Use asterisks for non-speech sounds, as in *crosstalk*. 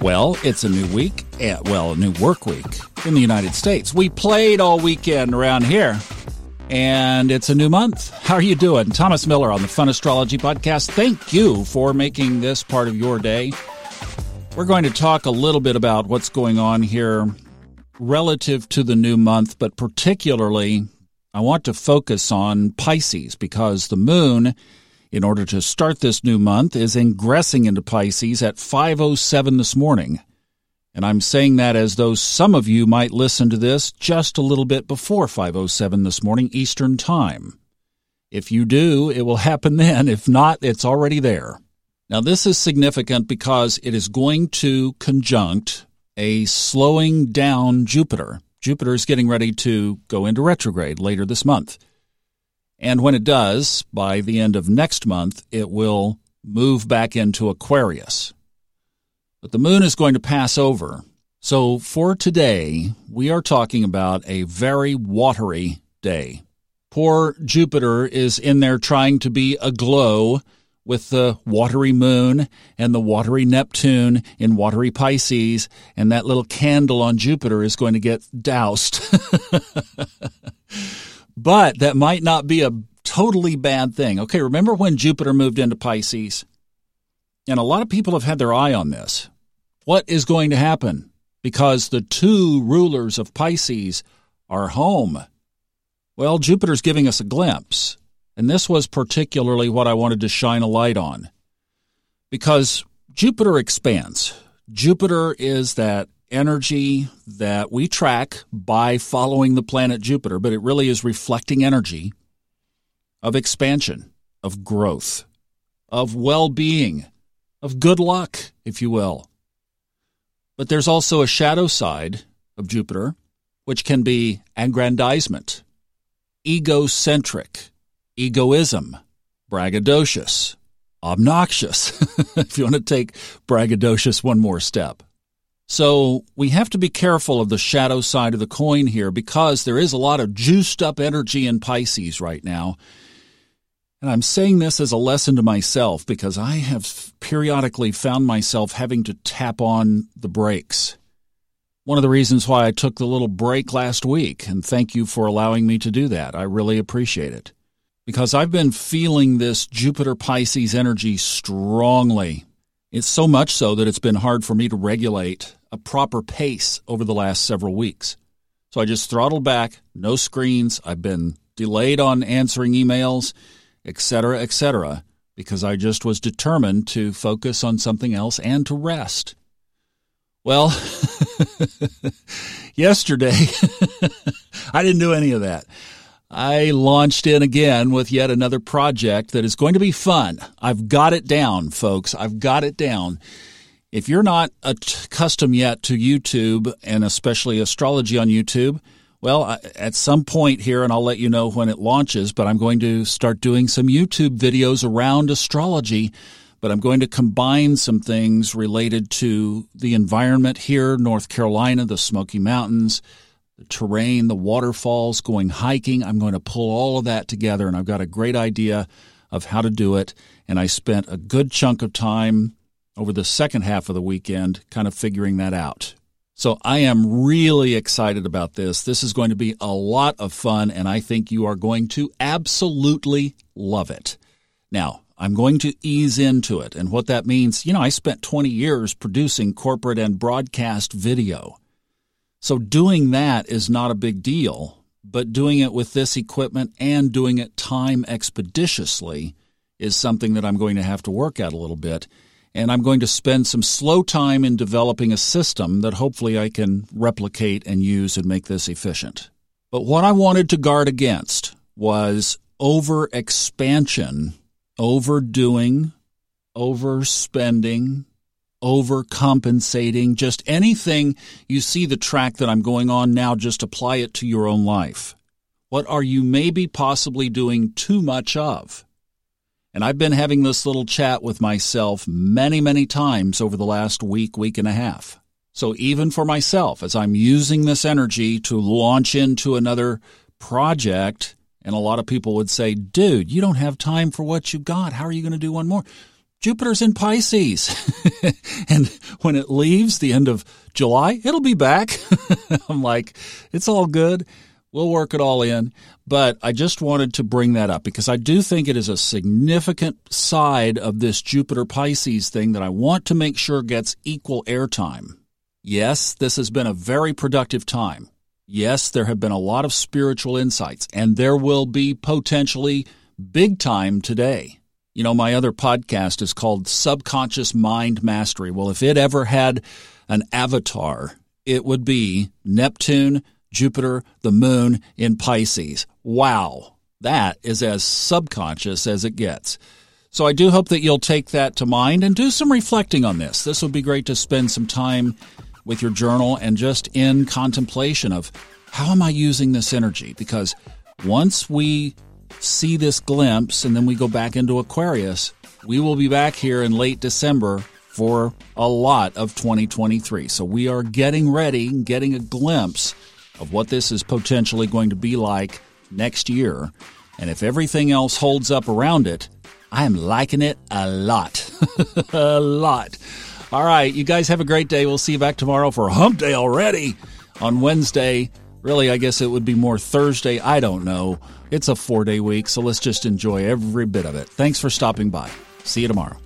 Well, it's a new week, eh, well, a new work week in the United States. We played all weekend around here, and it's a new month. How are you doing? Thomas Miller on the Fun Astrology Podcast. Thank you for making this part of your day. We're going to talk a little bit about what's going on here relative to the new month, but particularly I want to focus on Pisces because the moon in order to start this new month is ingressing into Pisces at 5:07 this morning. And I'm saying that as though some of you might listen to this just a little bit before 5:07 this morning Eastern Time. If you do, it will happen *laughs* then. If not, it's already there. Now this is significant because it is going to conjunct a slowing down Jupiter. Jupiter is getting ready to go into retrograde later this month. And when it does, by the end of next month, it will move back into Aquarius. But the moon is going to pass over. So for today, we are talking about a very watery day. Poor Jupiter is in there trying to be aglow with the watery moon and the watery Neptune in watery Pisces, and that little candle on Jupiter is going to get doused. *laughs* But that might not be a totally bad thing. Okay, remember when Jupiter moved into Pisces? And a lot of people have had their eye on this. What is going to happen? Because the two rulers of Pisces are home. Well, Jupiter's giving us a glimpse. And this was particularly what I wanted to shine a light on. Because Jupiter expands. Jupiter is that energy that we track by following the planet Jupiter, but it really is reflecting energy of expansion, of growth, of well being, of good luck, if you will. But there's also a shadow side of Jupiter, which can be aggrandizement, egocentric, egoism, braggadocious, obnoxious, *laughs* if you want to take braggadocious one more step. So we have to be careful of the shadow side of the coin here because there is a lot of juiced up energy in Pisces right now. And I'm saying this as a lesson to myself because I have periodically found myself having to tap on the brakes. One of the reasons why I took the little break last week, and thank you for allowing me to do that. I really appreciate it. Because I've been feeling this Jupiter Pisces energy strongly. It's so much so that it's been hard for me to regulate a proper pace over the last several weeks. So I just throttled back, no screens. I've been delayed on answering emails, etc., etc., because I just was determined to focus on something else and to rest. Well, *laughs* yesterday, *laughs* I didn't do any of that. I launched in again with yet another project that is going to be fun. I've got it down, folks. I've got it down. If you're not accustomed yet to YouTube and especially astrology on YouTube, well, at some point here, and I'll let you know when it launches, but I'm going to start doing some YouTube videos around astrology. But I'm going to combine some things related to the environment here, North Carolina, the Smoky Mountains, the terrain, the waterfalls, going hiking. I'm going to pull all of that together, and I've got a great idea of how to do it. And I spent a good chunk of time over the second half of the weekend, kind of figuring that out. So I am really excited about this. This is going to be a lot of fun, and I think you are going to absolutely love it. Now, I'm going to ease into it. And what that means, you know, I spent 20 years producing corporate and broadcast video. So doing that is not a big deal, but doing it with this equipment and doing it time expeditiously is something that I'm going to have to work at a little bit and I'm going to spend some slow time in developing a system that hopefully I can replicate and use and make this efficient. But what I wanted to guard against was over expansion, overdoing, overspending, overcompensating, just anything you see the track that I'm going on now, just apply it to your own life. What are you maybe possibly doing too much of? And I've been having this little chat with myself many, many times over the last week, week and a half. So even for myself, as I'm using this energy to launch into another project, and a lot of people would say, dude, you don't have time for what you got. How are you going to do one more? Jupiter's in Pisces. *laughs* and when it leaves the end of July, it'll be back. *laughs* I'm like, it's all good. We'll work it all in. But I just wanted to bring that up because I do think it is a significant side of this Jupiter Pisces thing that I want to make sure gets equal airtime. Yes, this has been a very productive time. Yes, there have been a lot of spiritual insights, and there will be potentially big time today. You know, my other podcast is called Subconscious Mind Mastery. Well, if it ever had an avatar, it would be Neptune, Jupiter, the moon in Pisces. Wow. That is as subconscious as it gets. So I do hope that you'll take that to mind and do some reflecting on this. This would be great to spend some time with your journal and just in contemplation of how am I using this energy? Because once we see this glimpse and then we go back into Aquarius, we will be back here in late December for a lot of 2023. So we are getting ready, getting a glimpse of what this is potentially going to be like next year. And if everything else holds up around it, I am liking it a lot. *laughs* a lot. All right, you guys have a great day. We'll see you back tomorrow for Hump Day already on Wednesday. Really, I guess it would be more Thursday. I don't know. It's a four day week, so let's just enjoy every bit of it. Thanks for stopping by. See you tomorrow.